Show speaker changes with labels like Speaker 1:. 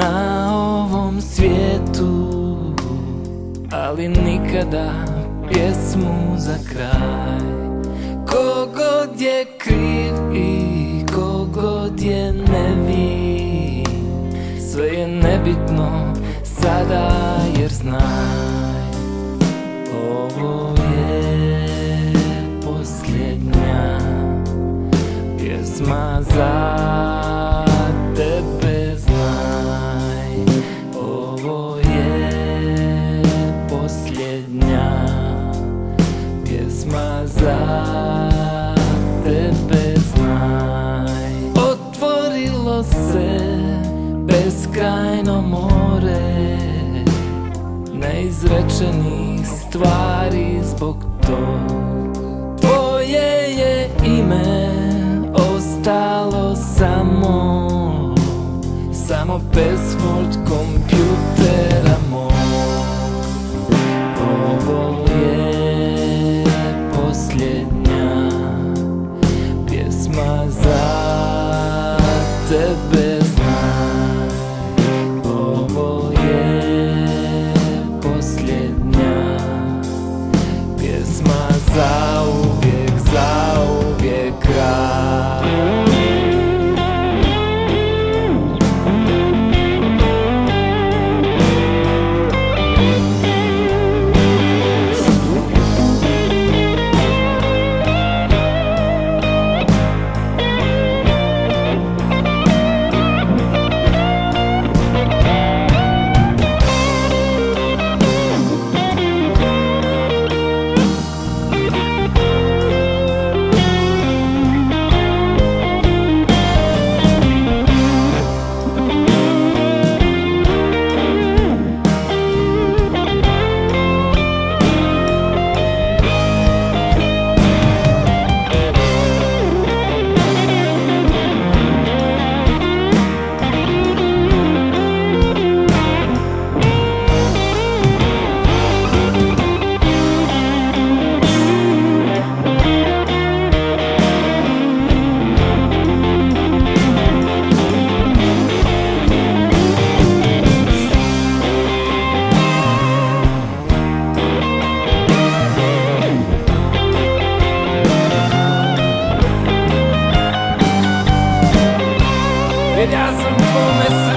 Speaker 1: na ovom svijetu Ali nikada pjesmu za kraj. Kogod je kriv i kogod je nevi Sve je nebitno sada jer znaj Ovo je posljednja pjesma za Neizrečenih stvari zbog tog. Tvoje je ime ostalo samo Samo od kompjutera It has some promises.